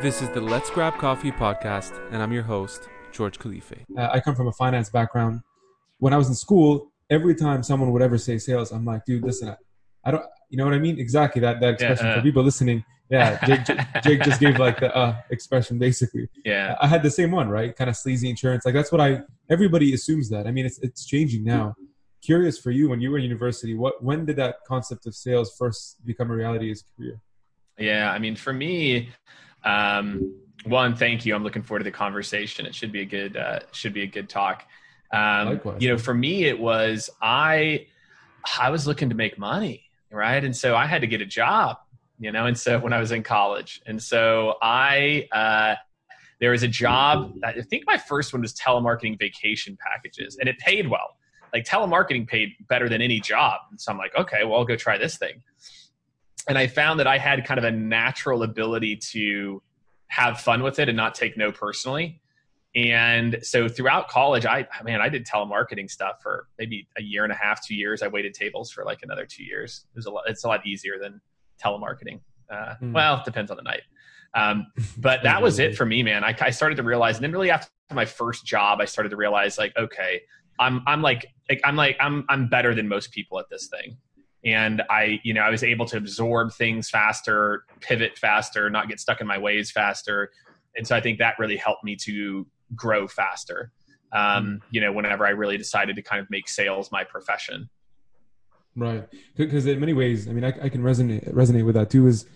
This is the Let's Grab Coffee podcast, and I'm your host, George Khalife. Uh, I come from a finance background. When I was in school, every time someone would ever say sales, I'm like, dude, listen, I, I don't, you know what I mean? Exactly that that expression Yeah, uh. for people listening. Yeah, Jake, Jake just gave like the uh, expression basically. Yeah. I had the same one, right? Kind of sleazy insurance. Like that's what I. Everybody assumes that. I mean, it's it's changing now. Curious for you when you were in university. What when did that concept of sales first become a reality as a career? Yeah. I mean, for me, um, one, thank you. I'm looking forward to the conversation. It should be a good, uh, should be a good talk. Um, Likewise. you know, for me, it was, I, I was looking to make money. Right. And so I had to get a job, you know, and so when I was in college and so I, uh, there was a job, that I think my first one was telemarketing vacation packages and it paid well. Like telemarketing paid better than any job. And so I'm like, okay, well, I'll go try this thing. And I found that I had kind of a natural ability to have fun with it and not take no personally. And so throughout college, I man, I did telemarketing stuff for maybe a year and a half, two years. I waited tables for like another two years. It was a lot. It's a lot easier than telemarketing. Uh, Hmm. Well, it depends on the night. Um, but that was it for me, man. I, I started to realize, and then really after my first job, I started to realize, like, okay, I'm I'm like, like I'm like I'm I'm better than most people at this thing. And I, you know, I was able to absorb things faster, pivot faster, not get stuck in my ways faster. And so I think that really helped me to grow faster. Um, you know, whenever I really decided to kind of make sales my profession. Right, because in many ways, I mean, I, I can resonate resonate with that too. Is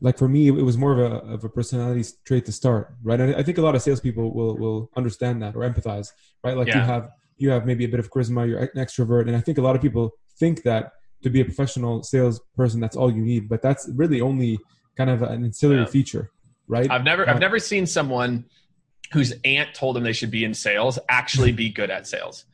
like for me, it was more of a of a personality trait to start, right? And I, I think a lot of salespeople will will understand that or empathize, right? Like you have you have maybe a bit of charisma, you're an extrovert, and I think a lot of people think that to be a professional salesperson, that's all you need, but that's really only kind of an ancillary Yeah. feature, right? I've never, Uh, I've never seen someone whose aunt told them they should be in sales actually be good at sales.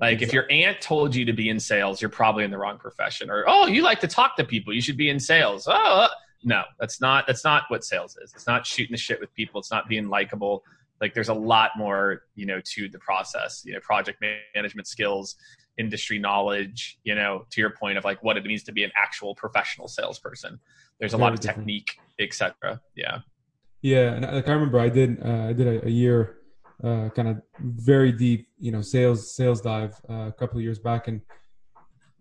Like if your aunt told you to be in sales, you're probably in the wrong profession. Or oh, you like to talk to people, you should be in sales. Oh, uh, no, that's not that's not what sales is. It's not shooting the shit with people. It's not being likable. Like there's a lot more, you know, to the process. You know, project management skills, industry knowledge. You know, to your point of like what it means to be an actual professional salesperson. There's a lot of different. technique, etc. Yeah. Yeah, and like I remember, I did uh, I did a, a year, uh, kind of very deep, you know, sales sales dive uh, a couple of years back, and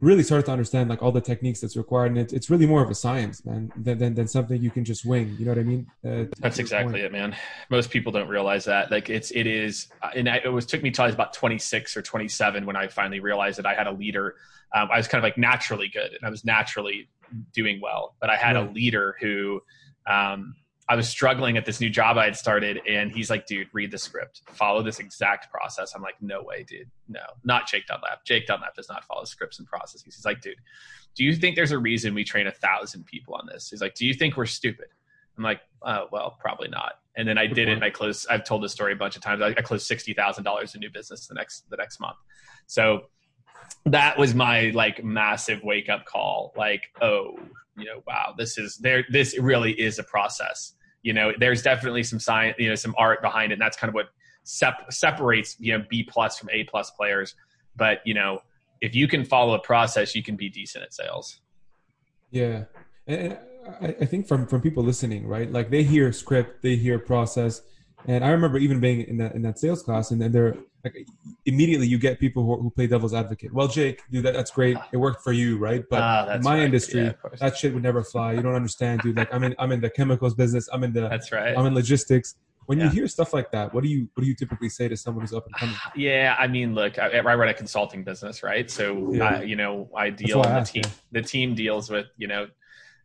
really started to understand like all the techniques that's required, and it's it's really more of a science, man, than than, than something you can just wing. You know what I mean? Uh, That's exactly point. it, man. Most people don't realize that. Like it's it is, and I, it was took me till I was about 26 or 27 when I finally realized that I had a leader. Um, I was kind of like naturally good, and I was naturally doing well, but I had a leader who. Um, I was struggling at this new job I had started, and he's like, "Dude, read the script, follow this exact process." I'm like, "No way, dude, no, not Jake Dunlap. Jake Dunlap does not follow scripts and processes." He's like, "Dude, do you think there's a reason we train a thousand people on this?" He's like, "Do you think we're stupid?" I'm like, uh, well, probably not. And then I did it, and I closed. I've told this story a bunch of times. I, I closed sixty thousand dollars in new business the next the next month. So that was my like massive wake up call. Like, oh, you know, wow, this is there. This really is a process. You know, there's definitely some science, you know, some art behind it, and that's kind of what sep- separates you know B plus from A plus players. But you know, if you can follow a process, you can be decent at sales. Yeah, and I, think from from people listening, right? Like they hear script, they hear process, and I remember even being in that in that sales class, and then they're like immediately you get people who, who play devil's advocate. Well, Jake, dude, that, that's great. It worked for you, right? But Ah, in my right. industry, Yeah, that shit would never fly. You don't understand, dude. Like I'm in I'm in the chemicals business. I'm in the That's right. I'm in logistics. When you hear stuff like that, what do you what do you typically say to someone who's up and coming? Yeah, I mean, look, I, I run a consulting business, right? So, Yeah. uh, you know, I deal the asked, team. yeah. The team deals with you know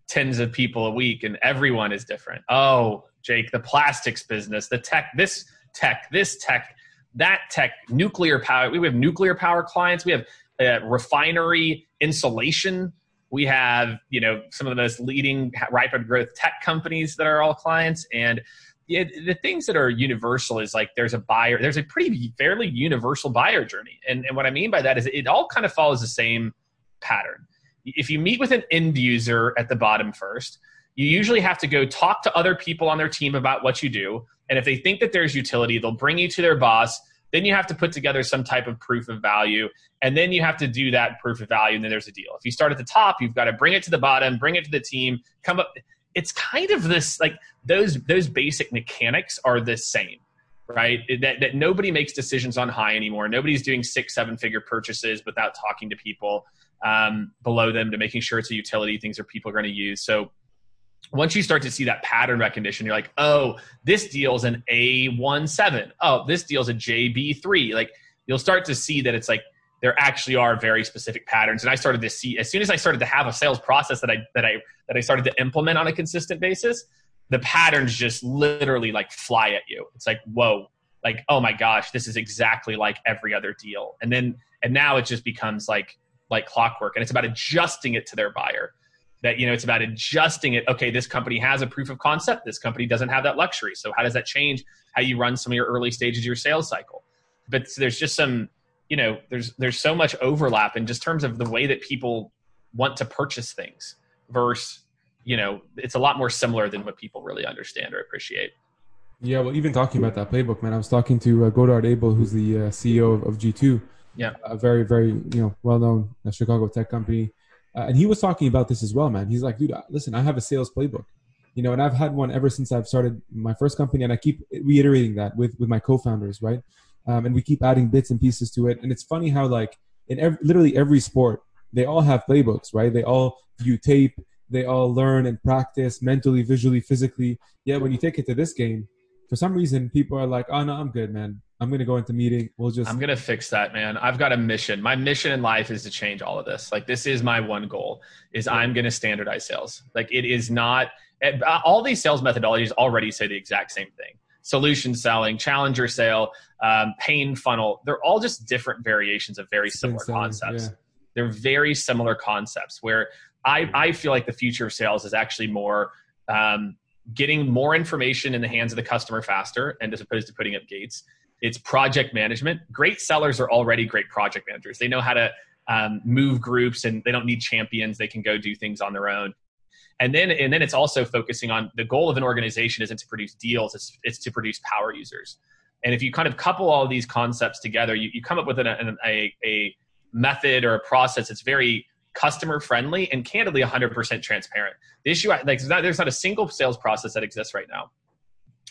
tens of people a week, and everyone is different. Oh, Jake, the plastics business, the tech, this tech, this tech, that tech, nuclear power. We have nuclear power clients. We have uh, refinery insulation. We have you know some of the most leading rapid growth tech companies that are all clients, and yeah, the things that are universal is like there's a buyer, there's a pretty fairly universal buyer journey. And, and what I mean by that is it all kind of follows the same pattern. If you meet with an end user at the bottom first, you usually have to go talk to other people on their team about what you do. And if they think that there's utility, they'll bring you to their boss. Then you have to put together some type of proof of value. And then you have to do that proof of value. And then there's a deal. If you start at the top, you've got to bring it to the bottom, bring it to the team, come up it's kind of this like those those basic mechanics are the same right that, that nobody makes decisions on high anymore nobody's doing six seven figure purchases without talking to people um, below them to making sure it's a utility things that people are going to use so once you start to see that pattern recognition you're like oh this deal's an a17 oh this deal's a jb3 like you'll start to see that it's like there actually are very specific patterns. And i started to see as soon as i started to have a sales process that i that i that i started to implement on a consistent basis the patterns just literally like fly at you. It's like whoa like oh my gosh this is exactly like every other deal. And then and now it just becomes like like clockwork. And it's about adjusting it to their buyer that you know it's about adjusting it. Okay this company has a proof of concept. This company doesn't have that luxury. So how does that change how you run some of your early stages of your sales cycle? But there's just some you know there's there's so much overlap in just terms of the way that people want to purchase things versus you know it's a lot more similar than what people really understand or appreciate. Yeah well even talking about that playbook man i was talking to uh, godard abel who's the uh, ceo of, of, g2 yeah. A very very you know well-known uh, chicago tech company uh, and he was talking about this as well man he's like dude uh, listen i have a sales playbook you know and i've had one ever since i've started my first company and i keep reiterating that with with my co-founders right um, and we keep adding bits and pieces to it. And it's funny how like in every, literally every sport, they all have playbooks, right? They all view tape, they all learn and practice mentally, visually, physically. Yet when you take it to this game, for some reason, people are like, "Oh no, I'm good, man. I'm gonna go into meeting. We'll just." I'm gonna fix that, man. I've got a mission. My mission in life is to change all of this. Like this is my one goal: is I'm gonna standardize sales. Like it is not. All these sales methodologies already say the exact same thing solution selling, challenger sale, um, pain funnel. They're all just different variations of very similar concepts. Yeah. They're very similar concepts where I, I feel like the future of sales is actually more um, getting more information in the hands of the customer faster and as opposed to putting up gates. It's project management. Great sellers are already great project managers. They know how to um, move groups and they don't need champions. They can go do things on their own and then and then it's also focusing on the goal of an organization isn't to produce deals it's, it's to produce power users and if you kind of couple all of these concepts together you, you come up with an, an, a, a method or a process that's very customer friendly and candidly 100% transparent the issue like there's not, there's not a single sales process that exists right now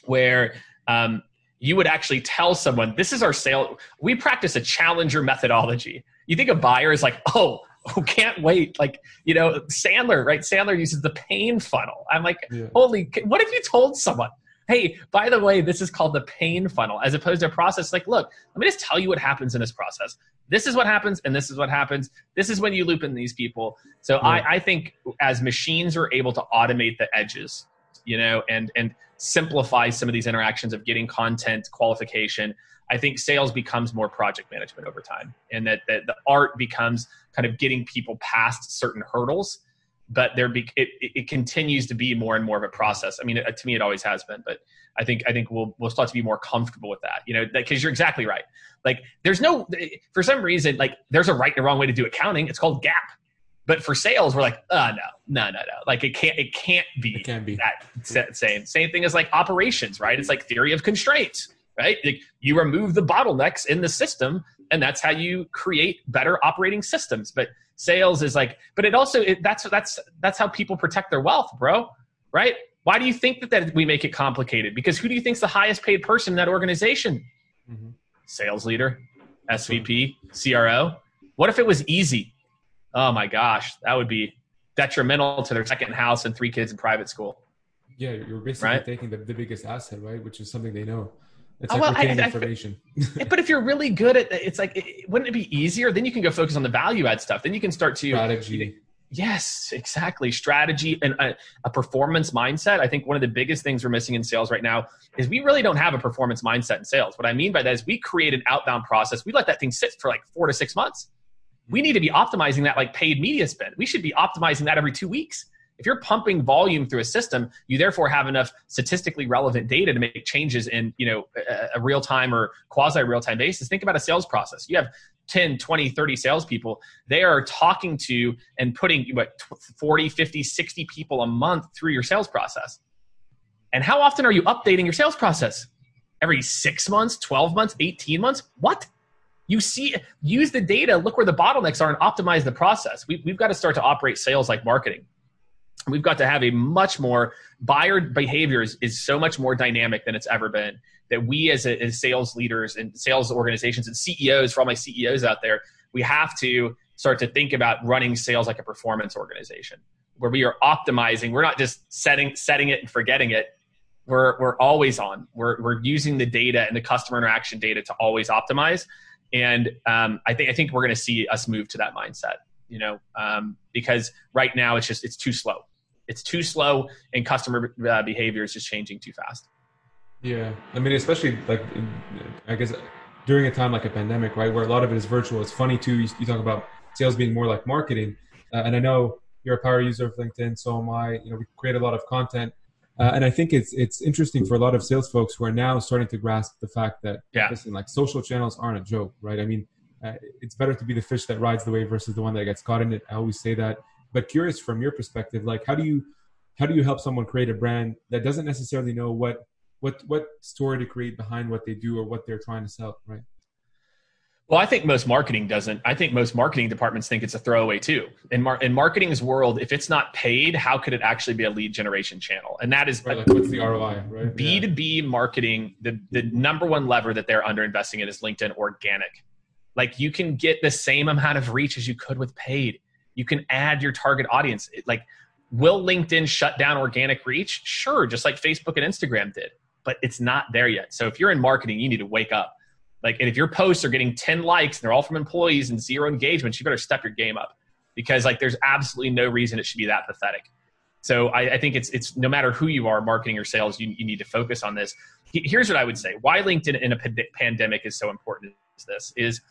where um, you would actually tell someone this is our sale we practice a challenger methodology you think a buyer is like oh who can't wait. Like, you know, Sandler, right? Sandler uses the pain funnel. I'm like, yeah. holy, what if you told someone, hey, by the way, this is called the pain funnel, as opposed to a process like, look, let me just tell you what happens in this process. This is what happens, and this is what happens. This is when you loop in these people. So yeah. I, I think as machines are able to automate the edges, you know, and and simplify some of these interactions of getting content qualification, I think sales becomes more project management over time, and that, that the art becomes kind of getting people past certain hurdles. But there, be, it, it continues to be more and more of a process. I mean, it, to me, it always has been. But I think I think we'll we'll start to be more comfortable with that. You know, because you're exactly right. Like, there's no eh, for some reason like there's a right and a wrong way to do accounting. It's called GAAP. But for sales, we're like, oh no, no, no, no. Like it can't it can't be, it can be. that same. Same thing as like operations, right? It's like theory of constraints right? Like you remove the bottlenecks in the system, and that's how you create better operating systems. But sales is like, but it also it, that's that's that's how people protect their wealth, bro. Right? Why do you think that, that we make it complicated? Because who do you think's the highest paid person in that organization? Mm-hmm. Sales leader, SVP, CRO. What if it was easy? Oh my gosh, that would be detrimental to their second house and three kids in private school. Yeah, you're basically right? taking the, the biggest asset, right? Which is something they know. It's oh, like well, retaining I, I, information. but if you're really good at it, it's like, it, wouldn't it be easier? Then you can go focus on the value add stuff. Then you can start to strategy. Yes, exactly. Strategy and a, a, performance mindset. I think one of the biggest things we're missing in sales right now is we really don't have a performance mindset in sales. What I mean by that is we create an outbound process. We let that thing sit for like four to six months. We need to be optimizing that like paid media spend. We should be optimizing that every two weeks. If you're pumping volume through a system, you therefore have enough statistically relevant data to make changes in, you know, a, a real time or quasi real time basis. Think about a sales process. You have 10, 20, 30 salespeople. They are talking to and putting what 40, 50, 60 people a month through your sales process. And how often are you updating your sales process? Every six months, 12 months, 18 months? What? You see, use the data, look where the bottlenecks are, and optimize the process. We, we've got to start to operate sales like marketing We've got to have a much more buyer behavior is, is so much more dynamic than it's ever been. That we as, a, as sales leaders and sales organizations and CEOs, for all my CEOs out there, we have to start to think about running sales like a performance organization where we are optimizing. We're not just setting setting it and forgetting it. We're we're always on. We're we're using the data and the customer interaction data to always optimize. And um, I think I think we're going to see us move to that mindset. You know, um, because right now it's just it's too slow. It's too slow, and customer uh, behavior is just changing too fast. Yeah, I mean, especially like I guess during a time like a pandemic, right, where a lot of it is virtual. It's funny too. You, you talk about sales being more like marketing, uh, and I know you're a power user of LinkedIn, so am I. You know, we create a lot of content, uh, and I think it's it's interesting for a lot of sales folks who are now starting to grasp the fact that yeah. listen, like social channels aren't a joke, right? I mean, uh, it's better to be the fish that rides the wave versus the one that gets caught in it. I always say that. But curious from your perspective, like how do you how do you help someone create a brand that doesn't necessarily know what what what story to create behind what they do or what they're trying to sell, right? Well, I think most marketing doesn't. I think most marketing departments think it's a throwaway too. In, mar- in marketing's world, if it's not paid, how could it actually be a lead generation channel? And that is right, like what's the ROI, right? B2B marketing, the, the number one lever that they're underinvesting in is LinkedIn organic. Like you can get the same amount of reach as you could with paid. You can add your target audience. Like, will LinkedIn shut down organic reach? Sure, just like Facebook and Instagram did, but it's not there yet. So if you're in marketing, you need to wake up like, and if your posts are getting 10 likes and they're all from employees and zero engagements, you better step your game up because like there's absolutely no reason it should be that pathetic. So I, I think it's it's no matter who you are, marketing or sales, you, you need to focus on this. Here's what I would say: why LinkedIn in a pandemic is so important is this is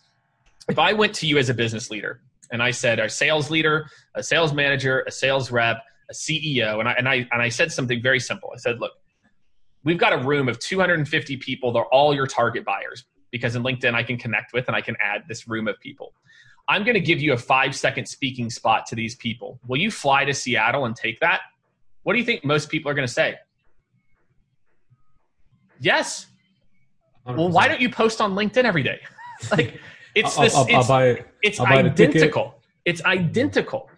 if I went to you as a business leader and I said, a sales leader, a sales manager, a sales rep, a CEO, and I and I and I said something very simple. I said, look, we've got a room of 250 people. They're all your target buyers because in LinkedIn I can connect with and I can add this room of people. I'm going to give you a five second speaking spot to these people. Will you fly to Seattle and take that? What do you think most people are going to say? Yes. 100%. Well, why don't you post on LinkedIn every day? like it's this. I'll, I'll, it's, I'll it's identical. It's identical.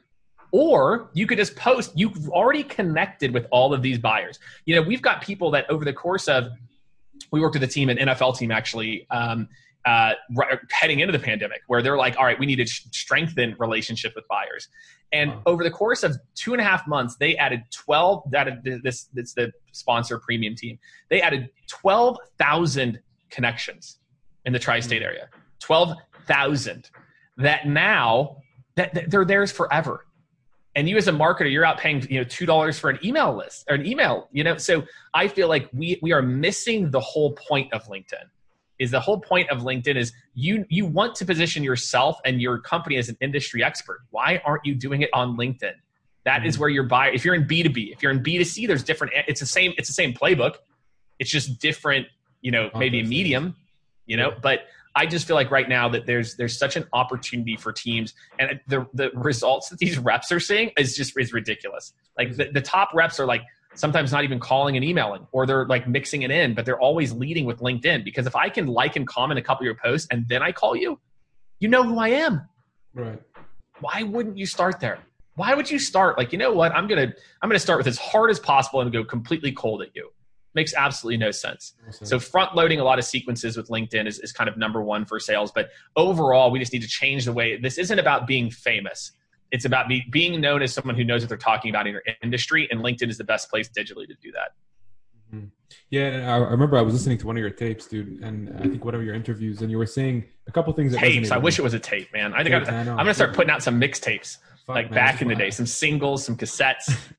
Or you could just post. You've already connected with all of these buyers. You know, we've got people that over the course of we worked with a team, an NFL team actually, um, uh, right, heading into the pandemic, where they're like, all right, we need to strengthen relationship with buyers. And wow. over the course of two and a half months, they added 12, that this, this the sponsor premium team. They added 12,000 connections in the tri-state hmm. area, 12,000 that now that, that they're theirs forever and you as a marketer you're out paying you know two dollars for an email list or an email you know? So i feel like we we are missing the whole point of linkedin. Is the whole point of linkedin is you you want to position yourself and your company as an industry expert. Why aren't you doing it on linkedin? That is mm-hmm. where your buyer if you're in b2b if you're in b2c there's different it's the same it's the same playbook. It's just different you know maybe a medium you know? But I just feel like right now that there's there's such an opportunity for teams, and the the results that these reps are seeing is just is ridiculous. Like the, the top reps are like sometimes not even calling and emailing, or they're like mixing it in, but they're always leading with LinkedIn because if I can like and comment a couple of your posts and then I call you, you know who I am. Right. Why wouldn't you start there? Why would you start like you know what I'm gonna I'm gonna start with as hard as possible and go completely cold at you makes absolutely no sense. So front loading a lot of sequences with LinkedIn is, is kind of number one for sales. But overall, we just need to change the way this isn't about being famous. It's about be, being known as someone who knows what they're talking about in your industry, and LinkedIn is the best place digitally to do that. Mm-hmm. Yeah, and I remember I was listening to one of your tapes, dude, and I think one of your interviews, and you were saying a couple things. That tapes. I wish it was a tape, man. I think I, am going to start putting out some mixtapes, like man, back in the day, some singles, some cassettes.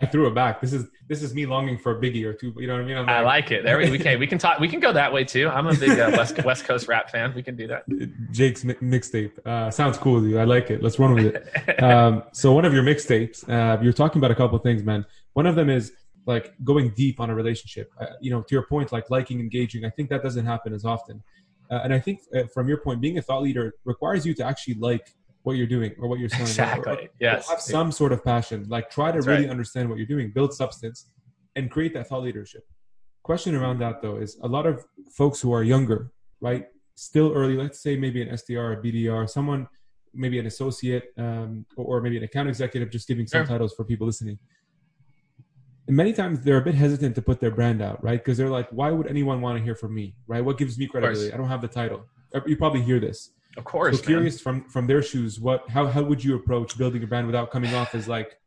I threw it back. This is this is me longing for a biggie or two. You know what I mean? Like, i like it. There we, okay. We can talk. We can go that way too. I'm a big uh, West West Coast rap fan. We can do that. Jake's mixtape uh, sounds cool, You, I like it. Let's run with it. um, so one of your mixtapes, uh, you're talking about a couple of things, man. One of them is like going deep on a relationship. Uh, you know, to your point, like liking, engaging. I think that doesn't happen as often. Uh, and I think uh, from your point, being a thought leader requires you to actually like what you're doing or what you're selling. Exactly. Or, or yes. Have some sort of passion. Like try to That's really right. understand what you're doing, build substance, and create that thought leadership. Question around that though is a lot of folks who are younger, right? Still early, let's say maybe an SDR, a BDR, someone maybe an associate um, or, or, maybe an account executive, just giving some sure. titles for people listening. and many times they're a bit hesitant to put their brand out, right? Because they're like, why would anyone want to hear from me, right? What gives me credibility? I don't have the title. You probably hear this. Of course, So man. curious from from their shoes, what how how would you approach building a brand without coming off as like,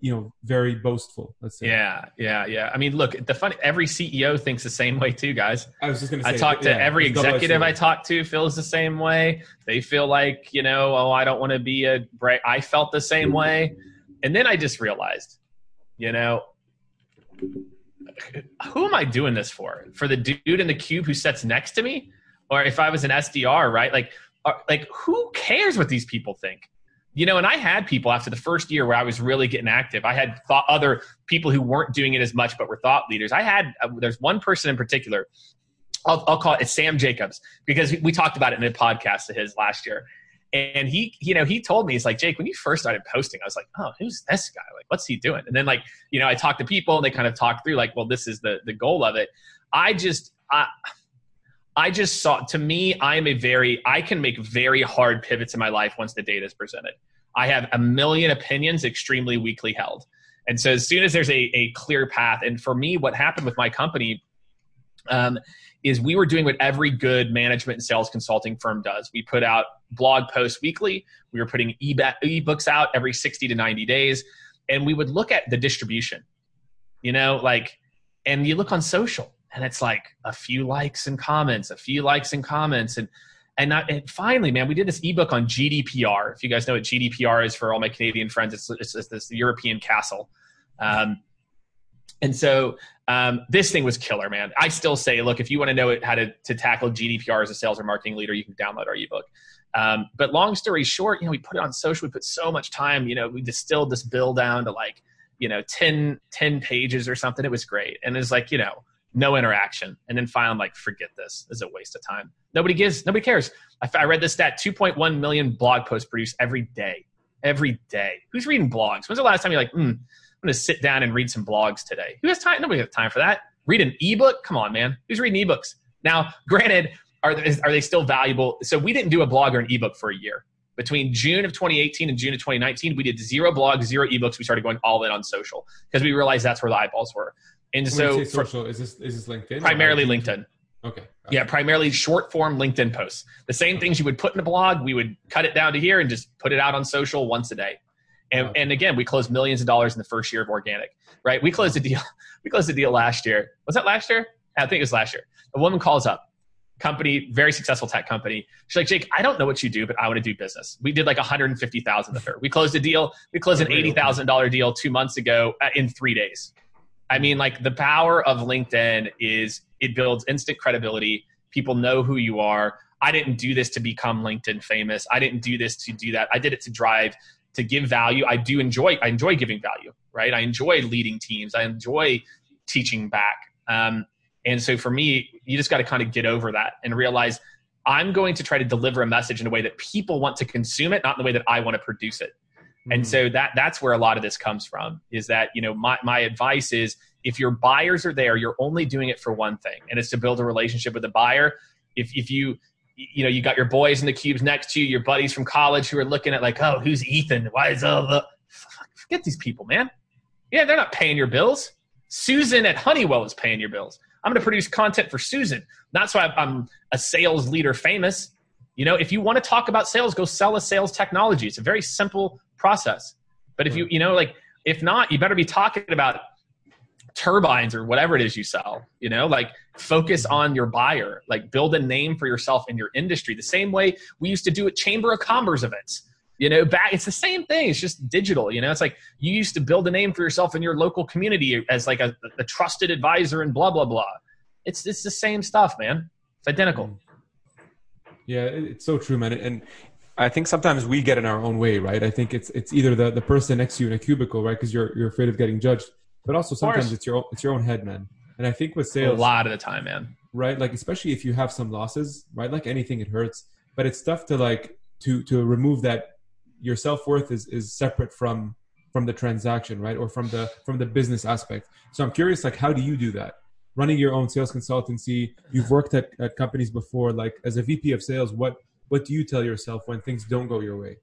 you know, very boastful? Let's say. Yeah, yeah, yeah. I mean, look, the funny every CEO thinks the same way too, guys. I was just gonna say. I talk to yeah, every executive I talk to feels the same way. They feel like, you know, oh, I don't want to be a bright. I felt the same way. And then I just realized, you know, who am I doing this for? For the dude in the cube who sits next to me? Or if I was an SDR, right? Like, are, like who cares what these people think? You know, and I had people after the first year where I was really getting active. I had thought other people who weren't doing it as much but were thought leaders. I had uh, there's one person in particular. I'll, I'll call it it's Sam Jacobs because we talked about it in a podcast of his last year. And he, you know, he told me, he's like, Jake, when you first started posting, I was like, oh, who's this guy? Like, what's he doing? And then, like, you know, I talked to people and they kind of talked through, like, well, this is the the goal of it. I just, I, I just saw, to me, I am a very, I can make very hard pivots in my life once the data is presented. I have a million opinions extremely weakly held. And so as soon as there's a, a clear path, and for me, what happened with my company um, is we were doing what every good management and sales consulting firm does. We put out blog posts weekly. We were putting ebooks out every 60 to 90 days. And we would look at the distribution, you know, like, and you look on social and it's like a few likes and comments, a few likes and comments. And, and, not, and finally, man, we did this ebook on GDPR. If you guys know what GDPR is for all my Canadian friends, it's, it's, it's this European castle. Um, and so um, this thing was killer, man. I still say, look, if you want to know how to, to tackle GDPR as a sales or marketing leader, you can download our ebook. Um, but long story short, you know, we put it on social. We put so much time. You know, we distilled this bill down to like, you know, 10, 10 pages or something. It was great, and it's like, you know, no interaction. And then finally, I'm like, forget this. This is a waste of time. Nobody gives. Nobody cares. I, I read this stat: 2.1 million blog posts produced every day. Every day. Who's reading blogs? When's the last time you're like, hmm, I'm going to sit down and read some blogs today? Who has time? Nobody has time for that. Read an ebook? Come on, man. Who's reading ebooks? Now, granted, are they, are they still valuable? So we didn't do a blog or an ebook for a year. Between June of 2018 and June of 2019, we did zero blogs, zero ebooks. We started going all in on social because we realized that's where the eyeballs were. And When so, you say for- social, is this is this LinkedIn? primarily? LinkedIn. Okay. Yeah, primarily short form LinkedIn posts. The same things you would put in a blog, we would cut it down to here and just put it out on social once a day. And, Okay. and again, we closed millions of dollars in the first year of organic, right? We closed a deal. We closed a deal last year. Was that last year? I think it was last year. A woman calls up, company, very successful tech company. She's like, Jake, I don't know what you do, but I want to do business. We did like 150,000 with her. We closed a deal. We closed an $80,000 deal two months ago uh, in three days. I mean, like the power of LinkedIn is it builds instant credibility. People know who you are. I didn't do this to become LinkedIn famous. I didn't do this to do that. I did it to drive to give value. I do enjoy I enjoy giving value, right? I enjoy leading teams. I enjoy teaching back. Um, and so for me, you just got to kind of get over that and realize I'm going to try to deliver a message in a way that people want to consume it, not in the way that I want to produce it. And Mhm. so that that's where a lot of this comes from is that, you know, my, my advice is if your buyers are there, you're only doing it for one thing, and it's to build a relationship with the buyer. If if you you know, you got your boys in the cubes next to you, your buddies from college who are looking at like, oh, who's Ethan? Why is all the forget these people, man. Yeah, they're not paying your bills. Susan at Honeywell is paying your bills. I'm going to produce content for Susan. That's why I'm a sales leader famous. You know, if you want to talk about sales, go sell a sales technology. It's a very simple process. But if you, hmm. you know, like, if not, you better be talking about turbines or whatever it is you sell, you know, like focus hmm. on your buyer, like build a name for yourself in your industry. The same way we used to do at Chamber of Commerce events. You know, back it's the same thing. It's just digital. You know, it's like you used to build a name for yourself in your local community as like a, a trusted advisor and blah blah blah. It's it's the same stuff, man. It's identical. Hmm. Yeah, it's so true, man. And I think sometimes we get in our own way, right? I think it's it's either the, the person next to you in a cubicle, right? Because you're you're afraid of getting judged, but also sometimes it's your own, it's your own head, man. And I think with sales, A lot of the time, man. right? Like especially if you have some losses, right? Like anything, it hurts. But it's tough to like to to remove that your self worth is is separate from from the transaction, right? Or from the from the business aspect. So I'm curious, like, how do you do that? Running your own sales consultancy, you've worked at, at companies before. Like as a VP of sales, what what do you tell yourself when things don't go your way?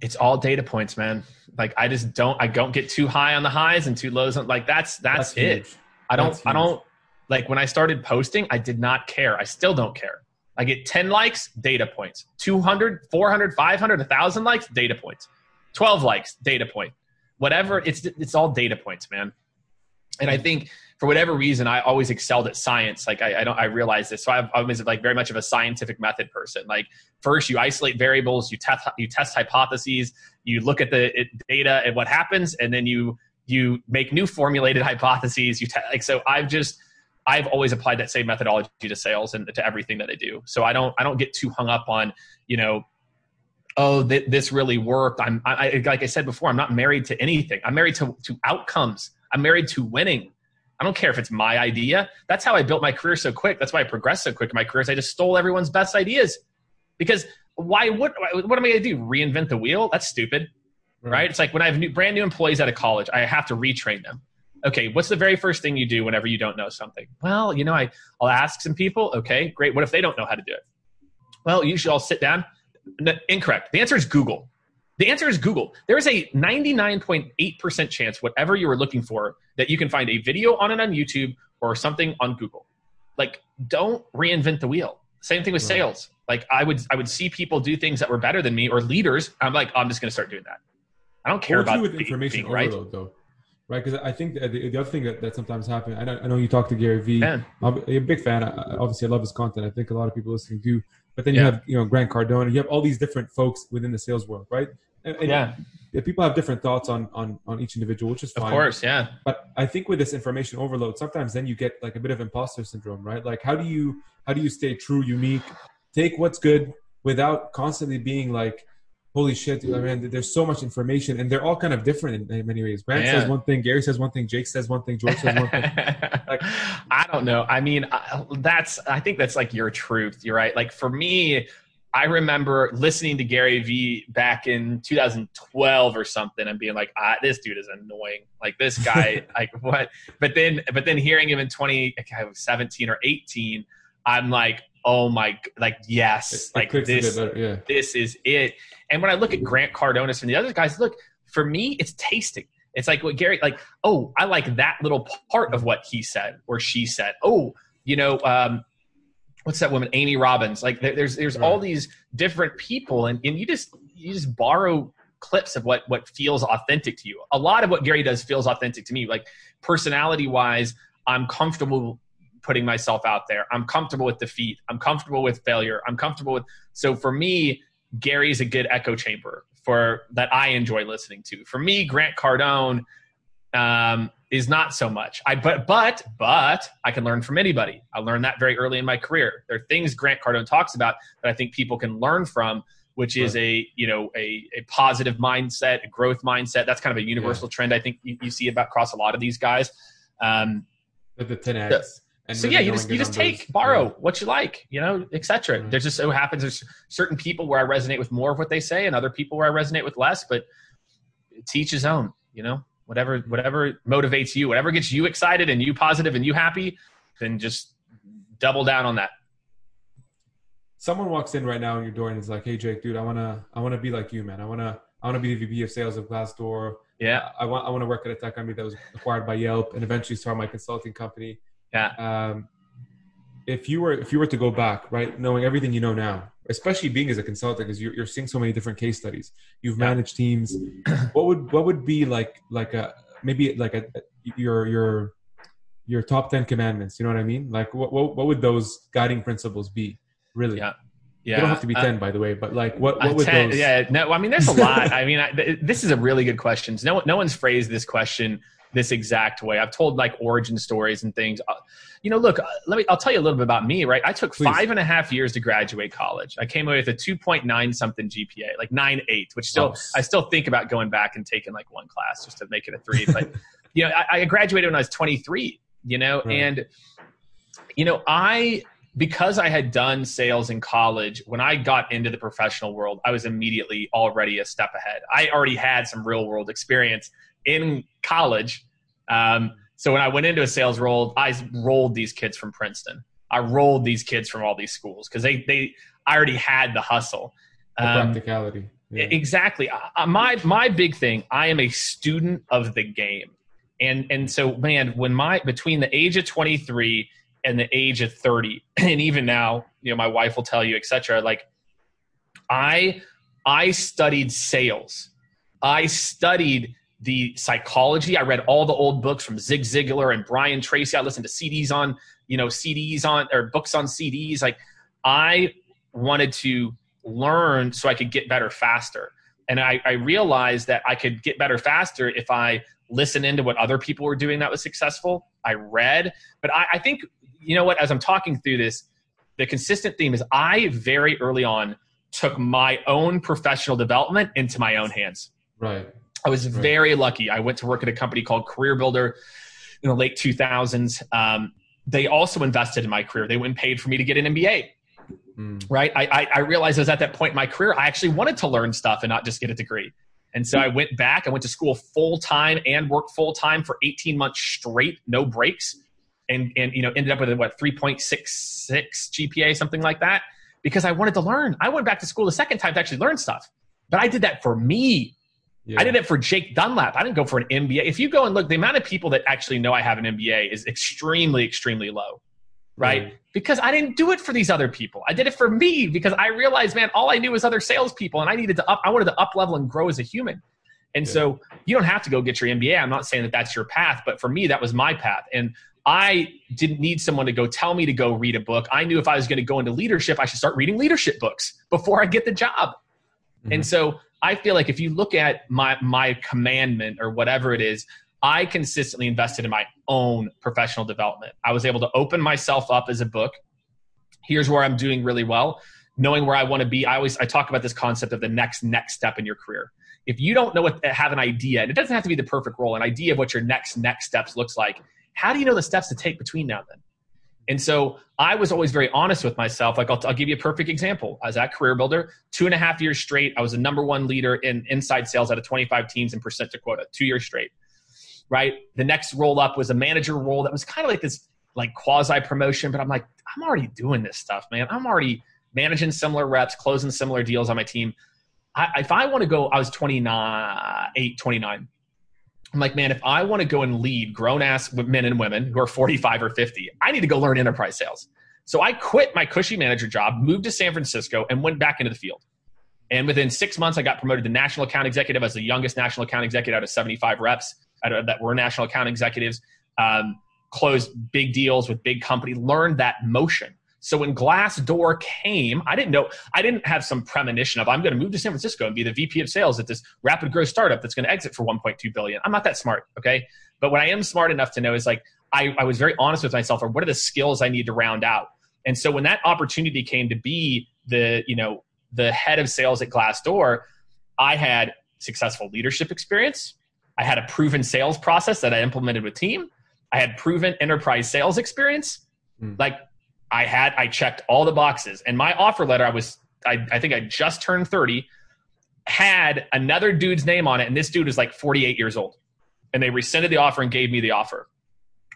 it's all data points, man. Like I just don't I don't get too high on the highs and too lows on like that's that's, That's it. huge. I don't I don't like when I started posting, I did not care. I still don't care. I get 10 likes, data points. 200, 400, 500, 1000 likes, data points. 12 likes, data point. Whatever, it's it's all data points, man. And I think for whatever reason, I always excelled at science. Like I, I don't, I realize this. So I've, I was like very much of a scientific method person. Like first, you isolate variables, you test, you test hypotheses, you look at the data and what happens, and then you you make new formulated hypotheses. You te- like so. I've just I've always applied that same methodology to sales and to everything that I do. So I don't I don't get too hung up on you know oh th- this really worked. I'm I, like I said before. I'm not married to anything. I'm married to to outcomes. I'm married to winning. I don't care if it's my idea. That's how I built my career so quick. That's why I progressed so quick in my career. Is I just stole everyone's best ideas. Because why would what am I going to do? Reinvent the wheel? That's stupid, mm-hmm. right? It's like when I have new, brand new employees out of college, I have to retrain them. Okay, what's the very first thing you do whenever you don't know something? Well, you know, I I'll ask some people. Okay, great. What if they don't know how to do it? Well, usually I'll sit down. No, incorrect. The answer is Google. The answer is Google. There is a 99.8% chance, whatever you are looking for, that you can find a video on it on YouTube or something on Google. Like, don't reinvent the wheel. Same thing with Right. sales. Like, I would I would see people do things that were better than me or leaders. I'm like, oh, I'm just going to start doing that. I don't care What about do with being- information being right. overload, though? Right, because I think the, the other thing that, that sometimes happens. I know, I know you talk to Gary Vee. I'm a big fan. I- obviously, I love his content. I think a lot of people listening do. But then you Yeah. have you know Grant Cardone. You have all these different folks within the sales world, right? And, and Yeah, yeah, people have different thoughts on on on each individual, which is fine. of course. Yeah. But I think with this information overload, sometimes then you get like a bit of imposter syndrome, right? Like how do you how do you stay true, unique, take what's good without constantly being like, holy shit, I mean, there's so much information, and they're all kind of different in, in many ways. Grant Yeah. says one thing, Gary says one thing, Jake says one thing, George says one thing. Like- I don't know. I mean, that's I think that's like your truth. You're right. Like for me, I remember listening to Gary Vee back in 2012 or something, and being like, ah, "This dude is annoying. Like this guy, like what?" But then, but then hearing him in 2017 or 18, I'm like, "Oh my, like yes, It- it like bit this." better, yeah. this is it. And when I look at Grant Cardones and the other guys, look, for me, it's tasting. It's like what Gary, like, oh, I like that little part of what he said or she said. Oh, you know, um, what's that woman, Amy Robbins? Like, there, there's there's all Right. these different people, and, and you just you just borrow clips of what what feels authentic to you. A lot of what Gary does feels authentic to me. Like personality wise, I'm comfortable putting myself out there. I'm comfortable with defeat. I'm comfortable with failure. I'm comfortable with so for me, Gary's a good echo chamber for that I enjoy listening to. For me, Grant Cardone um, is not so much. I but but but I can learn from anybody. I learned that very early in my career. There are things Grant Cardone talks about that I think people can learn from, which is a you know a, a positive mindset, a growth mindset. That's kind of a universal trend I think you, you see about across a lot of these guys. Um, With the 10x. And so yeah, you just you just numbers. take borrow Yeah. what you like, you know, etc. Right. Mm-hmm. There's just so happens there's certain people where I resonate with more of what they say, and other people where I resonate with less. But teach his own, you know, whatever whatever motivates you, whatever gets you excited and you positive and you happy, then just double down on that. Someone walks in right now in your door and is like, "Hey, Jake, dude, I wanna, I wanna be like you, man. I wanna, I wanna be the VP of sales of Glassdoor. Yeah, I want I want to work at a tech company that was acquired by Yelp and eventually start my consulting company. Yeah. Um, if you were if you were to go back, right, knowing everything you know now, especially being as a consultant, because you're, you're seeing so many different case studies, you've Yeah. managed teams. What would what would be like like a maybe like a your your your top ten commandments? You know what I mean? Like what what, what would those guiding principles be? Really? Yeah. They yeah. don't have to be Uh, ten, by the way, but like what what Uh, would ten- those? yeah, no, I mean, there's a lot. I mean, I, th- this is a really good question. No, no one's phrased this question this exact way. I've told like origin stories and things. Uh, you know, look, uh, let me. I'll tell you a little bit about me. Right, I took Please. five and a half years to graduate college. I came away with a two point nine something GPA, like nine eight, which still Oh. I still think about going back and taking like one class just to make it a three. But you know, I, I graduated when I was 23. You know, Right. and you know, I because I had done sales in college, when I got into the professional world, I was immediately already a step ahead. I already had some real world experience in college. Um, so when I went into a sales role, I rolled these kids from Princeton. I rolled these kids from all these schools because they, they, I already had the hustle. The Um, practicality. Yeah. Exactly. Uh, my my big thing. I am a student of the game, and and so man, when my between the age of twenty three and the age of thirty, and even now, you know, my wife will tell you, etc. Like, I I studied sales. I studied the psychology. I read all the old books from Zig Ziglar and Brian Tracy. I listened to CDs on, you know, CDs on or books on CDs. Like I wanted to learn so I could get better faster. And I, I realized that I could get better faster if I listened into what other people were doing that was successful. I read, but I, I think, you know what, as I'm talking through this, the consistent theme is I very early on took my own professional development into my own hands. Right. I was right. very lucky. I went to work at a company called Career Builder in the late 2000s. Um, they also invested in my career. They went and paid for me to get an MBA. Mm. Right. I, I, I realized I was at that point in my career. I actually wanted to learn stuff and not just get a degree. And so I went back. I went to school full time and worked full time for 18 months straight, no breaks, and and you know ended up with a what 3.66 GPA, something like that, because I wanted to learn. I went back to school the second time to actually learn stuff, but I did that for me. Yeah. I did it for Jake Dunlap. I didn't go for an MBA. If you go and look, the amount of people that actually know I have an MBA is extremely, extremely low right? Because I didn't do it for these other people. I did it for me because I realized, man, all I knew was other salespeople, and I needed to up. I wanted to up level and grow as a human. And yeah. so you don't have to go get your MBA. I'm not saying that that's your path, but for me, that was my path. And I didn't need someone to go tell me to go read a book. I knew if I was going to go into leadership, I should start reading leadership books before I get the job. Mm-hmm. And so I feel like if you look at my my commandment or whatever it is, I consistently invested in my own professional development. I was able to open myself up as a book. Here's where I'm doing really well, knowing where I want to be. I always I talk about this concept of the next next step in your career. If you don't know what have an idea, and it doesn't have to be the perfect role, an idea of what your next next steps looks like, how do you know the steps to take between now and then? And so I was always very honest with myself. Like I'll, I'll, give you a perfect example. I was at Career Builder, two and a half years straight. I was a number one leader in inside sales out of 25 teams in percent to quota, two years straight right? The next roll up was a manager role that was kind of like this like quasi promotion, but I'm like, I'm already doing this stuff, man. I'm already managing similar reps, closing similar deals on my team. I, if I want to go, I was 29, 8, 29. I'm like, man, if I want to go and lead grown ass men and women who are 45 or 50, I need to go learn enterprise sales. So I quit my cushy manager job, moved to San Francisco, and went back into the field. And within six months, I got promoted to national account executive as the youngest national account executive out of 75 reps that were national account executives, um, closed big deals with big companies, learned that motion. So when Glassdoor came, I didn't know, I didn't have some premonition of I'm going to move to San Francisco and be the VP of sales at this rapid growth startup that's going to exit for 1.2 billion. I'm not that smart, okay? But what I am smart enough to know is like I, I was very honest with myself or what are the skills I need to round out. And so when that opportunity came to be the, you know, the head of sales at Glassdoor, I had successful leadership experience. I had a proven sales process that I implemented with team. I had proven enterprise sales experience. Mm. Like I had, I checked all the boxes. And my offer letter, I was, I, I think I just turned 30, had another dude's name on it. And this dude was like 48 years old. And they rescinded the offer and gave me the offer.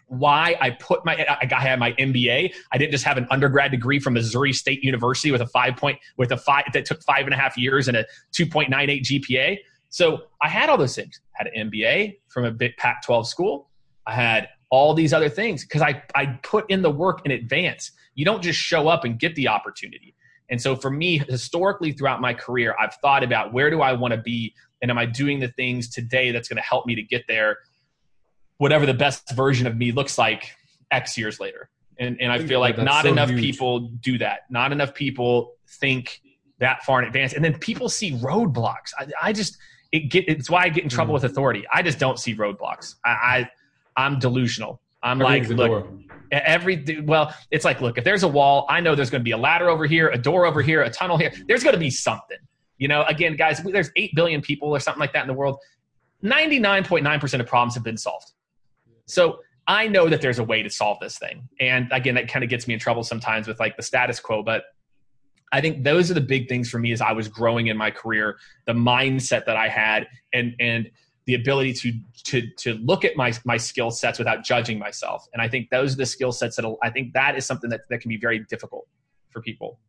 Why I put my, I had my MBA. I didn't just have an undergrad degree from Missouri State University with a five point, with a five, that took five and a half years and a 2.98 GPA. So I had all those things. I had an MBA from a big Pac-12 school. I had all these other things because I I put in the work in advance. You don't just show up and get the opportunity. And so for me, historically throughout my career, I've thought about where do I want to be and am I doing the things today that's going to help me to get there, whatever the best version of me looks like X years later. And, and I, I feel like not so enough huge. people do that. Not enough people think that far in advance. And then people see roadblocks. I, I just – it get it's why I get in trouble mm. with authority. I just don't see roadblocks. I, I am delusional. I'm like, look, every well, it's like, look, if there's a wall, I know there's going to be a ladder over here, a door over here, a tunnel here. There's going to be something. You know, again, guys, there's eight billion people or something like that in the world. Ninety nine point nine percent of problems have been solved. So I know that there's a way to solve this thing. And again, that kind of gets me in trouble sometimes with like the status quo, but I think those are the big things for me as I was growing in my career, the mindset that I had and and the ability to to to look at my my skill sets without judging myself. And I think those are the skill sets that I think that is something that, that can be very difficult for people.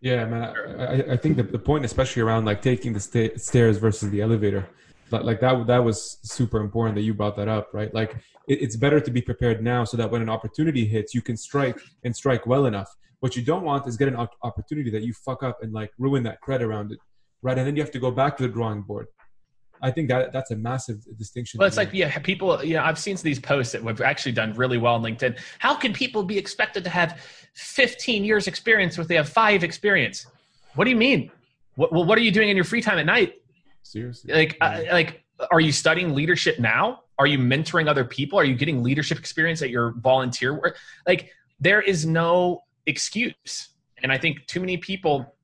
Yeah, man. I, I, think the, the point, especially around like taking the sta- stairs versus the elevator, like that that was super important that you brought that up, right? Like it, it's better to be prepared now so that when an opportunity hits, you can strike and strike well enough. What you don't want is get an opportunity that you fuck up and like ruin that cred around it, right? And then you have to go back to the drawing board. I think that that's a massive distinction. Well, it's like yeah, people. You know, I've seen these posts that have actually done really well on LinkedIn. How can people be expected to have 15 years experience if they have five experience? What do you mean? What, well, what are you doing in your free time at night? seriously. Like, uh, like, are you studying leadership now? Are you mentoring other people? Are you getting leadership experience at your volunteer work? Like, there is no excuse. And I think too many people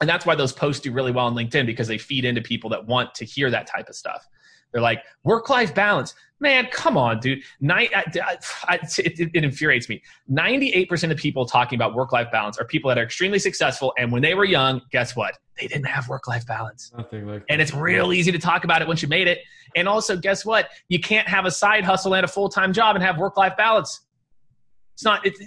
and that's why those posts do really well on linkedin because they feed into people that want to hear that type of stuff. They're like work-life balance. Man come on dude. Night, I, I, it, it, infuriates me. 98% of people talking about work-life balance are people that are extremely successful and when they were young guess what? They didn't have work-life balance. Nothing like and it's real easy to talk about it once you made it. And also guess what? You can't have a side hustle and a full-time job and have work-life balance it's not. It's,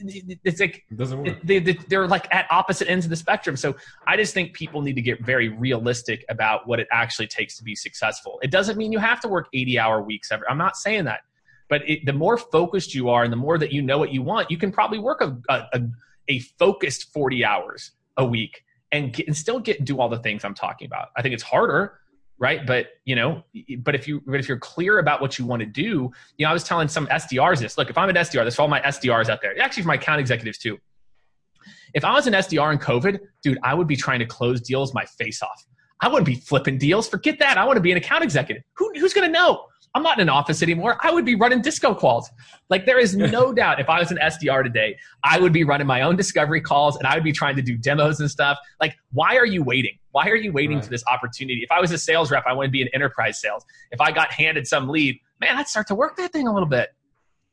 it's like it doesn't work. They, they, are like at opposite ends of the spectrum. So I just think people need to get very realistic about what it actually takes to be successful. It doesn't mean you have to work 80 hour weeks ever. I'm not saying that, but it, the more focused you are and the more that you know what you want, you can probably work a, a, a focused 40 hours a week and, get, and still get do all the things I'm talking about. I think it's harder right? But you know but if you but if you're clear about what you want to do you know i was telling some sdrs this look if i'm an sdr this for all my sdrs out there. Actually for my account executives too. If i was an sdr in covid dude i would be trying to close deals my face off. I wouldn't be flipping deals. Forget that. I want to be an account executive. Who, who's going to know I'm not in an office anymore. I would be running disco calls. Like there is no doubt if I was an SDR today, I would be running my own discovery calls and I would be trying to do demos and stuff. Like, why are you waiting? Why are you waiting right. for this opportunity? If I was a sales rep, I want to be in enterprise sales. If I got handed some lead, man, I'd start to work that thing a little bit.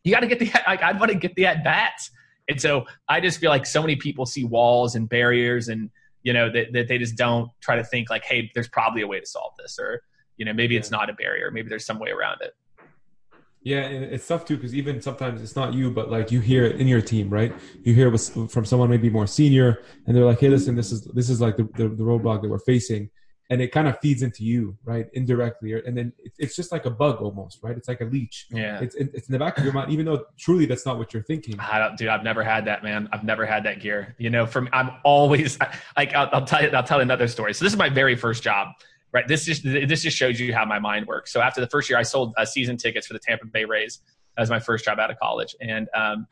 You got to get the, like, I'd want to get the at bats. And so I just feel like so many people see walls and barriers and, you know, that, that they just don't try to think like, hey, there's probably a way to solve this or, you know maybe yeah. it's not a barrier. Maybe there's some way around it. Yeah and it's tough too because even sometimes it's not you but like you hear it in your team right? You hear it from someone maybe more senior and they're like hey listen this is this is like the, the, the roadblock that we're facing and it kind of feeds into you right indirectly and then it's just like a bug almost right? It's like a leech. Yeah. It's, it's in the back of your mind even though truly that's not what you're thinking. I don't, dude i've never had that man. I've never had that gear. You know from i'm always like I'll, I'll tell you i'll tell you another story. So this is my very first job right? This just this just shows you how my mind works. So after the first year, I sold uh, season tickets for the Tampa Bay Rays. That was my first job out of college, and um,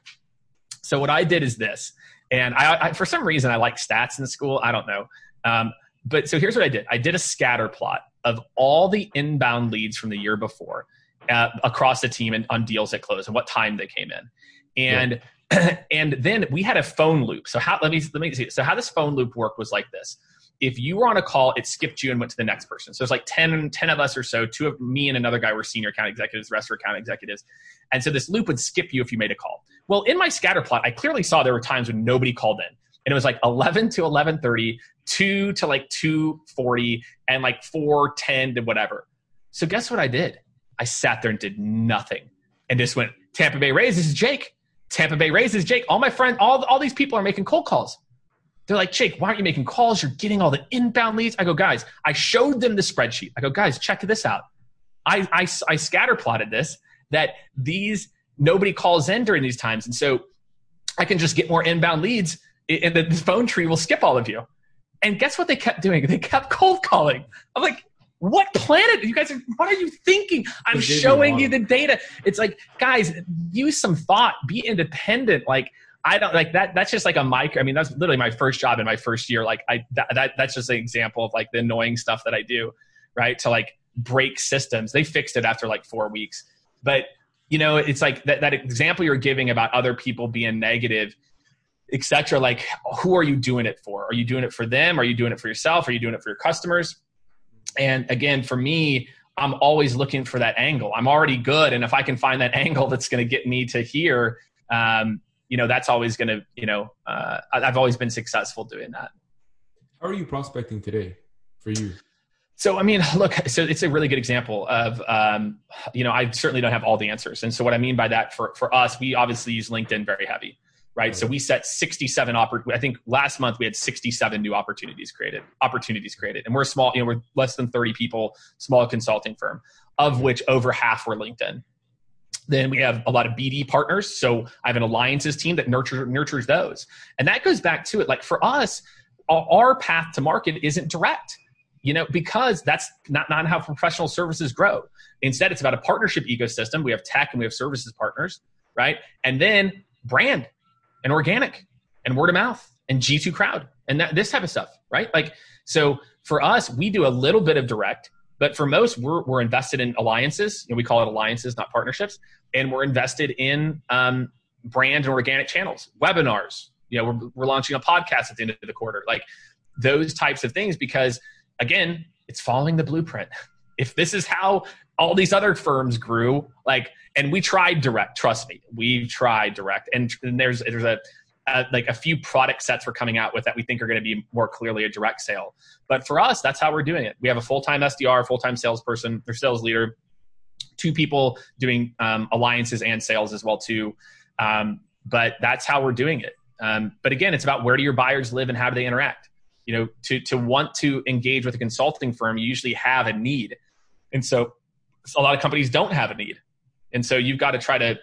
so what I did is this. And I, I, for some reason, I like stats in school. I don't know. Um, but so here's what I did. I did a scatter plot of all the inbound leads from the year before uh, across the team and on deals that closed and what time they came in. And yeah. and then we had a phone loop. So how let me let me see. So how this phone loop worked was like this if you were on a call, it skipped you and went to the next person. So it's like 10, 10 of us or so. Two of me and another guy were senior account executives, the rest were account executives. And so this loop would skip you if you made a call. Well, in my scatter plot, I clearly saw there were times when nobody called in. And it was like 11 to 11:30, 2 to like 2:40 and like 4:10 to whatever. So guess what I did? I sat there and did nothing and just went Tampa Bay Rays, this is Jake. Tampa Bay Rays this is Jake. All my friends, all, all these people are making cold calls. They're like, Jake, why aren't you making calls? You're getting all the inbound leads. I go, guys, I showed them the spreadsheet. I go, guys, check this out. I, I, I scatter plotted this that these nobody calls in during these times. And so I can just get more inbound leads and the phone tree will skip all of you. And guess what they kept doing? They kept cold calling. I'm like, what planet? You guys are, what are you thinking? I'm showing you the data. It's like, guys, use some thought, be independent. Like, I don't like that. That's just like a mic. I mean, that's literally my first job in my first year. Like I, that, that that's just an example of like the annoying stuff that I do, right? To like break systems. They fixed it after like four weeks, but you know, it's like that, that example you're giving about other people being negative, etc. Like, who are you doing it for? Are you doing it for them? Are you doing it for yourself? Are you doing it for your customers? And again, for me, I'm always looking for that angle. I'm already good, and if I can find that angle that's going to get me to here, um, you know that's always going to you know uh, I've always been successful doing that. How are you prospecting today for you? So I mean, look, so it's a really good example of um, you know I certainly don't have all the answers, and so what I mean by that for for us, we obviously use LinkedIn very heavy. right? So we set 67 oppor- I think last month we had 67 new opportunities created, opportunities created. And we're small, you know, we're less than 30 people, small consulting firm, of which over half were LinkedIn. Then we have a lot of BD partners. So I have an alliances team that nurtures nurtures those. And that goes back to it. Like for us, our path to market isn't direct you know because that's not, not how professional services grow instead it's about a partnership ecosystem we have tech and we have services partners right and then brand and organic and word of mouth and G2 crowd and that, this type of stuff, right? Like, so for us, we do a little bit of direct, but for most, we're, we're invested in alliances. You know, we call it alliances, not partnerships. And we're invested in um, brand and organic channels, webinars. You know, we're, we're launching a podcast at the end of the quarter, like those types of things, because again, it's following the blueprint. If this is how all these other firms grew, like and we tried direct trust me we tried direct and, and there's there's a, a, like a few product sets we're coming out with that we think are going to be more clearly a direct sale. But for us that's how we're doing it. We have a full-time sdr full-time salesperson or sales leader two people doing um, alliances and sales as well too. Um, but that's how we're doing it. Um, but again it's about where do your buyers live and how do they interact? You know to to want to engage with a consulting firm you usually have a need. And so a lot of companies don't have a need. And so you've got to try to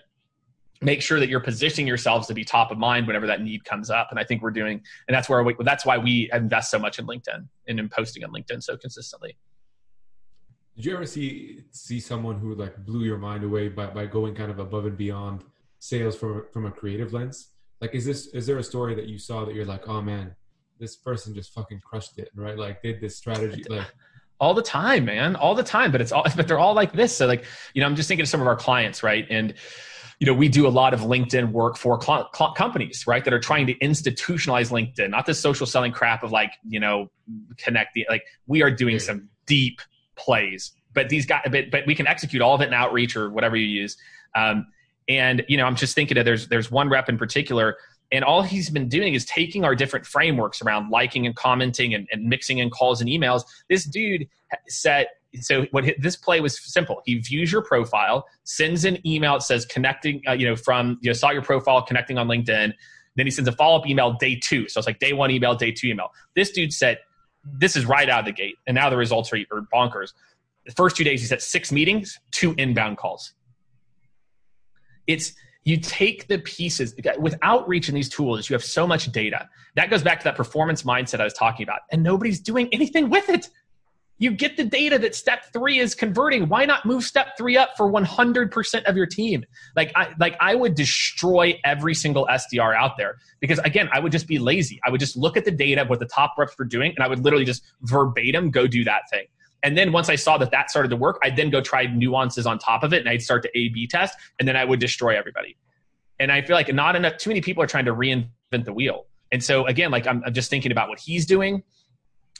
make sure that you're positioning yourselves to be top of mind whenever that need comes up. And I think we're doing, and that's where we, that's why we invest so much in LinkedIn and in posting on LinkedIn so consistently. Did you ever see see someone who like blew your mind away by, by going kind of above and beyond sales from from a creative lens? Like, is this is there a story that you saw that you're like, oh man, this person just fucking crushed it, right? Like, did this strategy like all the time, man, all the time. But it's all, but they're all like this. So like, you know, I'm just thinking of some of our clients, right? And you know, we do a lot of LinkedIn work for cl- cl- companies, right, that are trying to institutionalize LinkedIn, not this social selling crap of like, you know, connect the like. We are doing some deep plays, but these guys, but but we can execute all of it in outreach or whatever you use. Um, and you know, I'm just thinking of there's there's one rep in particular and all he's been doing is taking our different frameworks around liking and commenting and, and mixing in calls and emails. This dude set so what this play was simple. He views your profile, sends an email that says connecting, uh, you know, from you know saw your profile connecting on LinkedIn. Then he sends a follow up email day two. So it's like day one email, day two email. This dude said this is right out of the gate, and now the results are, are bonkers. The first two days he set six meetings, two inbound calls. It's you take the pieces with outreach in these tools you have so much data that goes back to that performance mindset i was talking about and nobody's doing anything with it you get the data that step three is converting why not move step three up for 100% of your team like i like i would destroy every single sdr out there because again i would just be lazy i would just look at the data of what the top reps were doing and i would literally just verbatim go do that thing and then once I saw that that started to work, I'd then go try nuances on top of it and I'd start to A B test and then I would destroy everybody. And I feel like not enough, too many people are trying to reinvent the wheel. And so again, like I'm, I'm just thinking about what he's doing.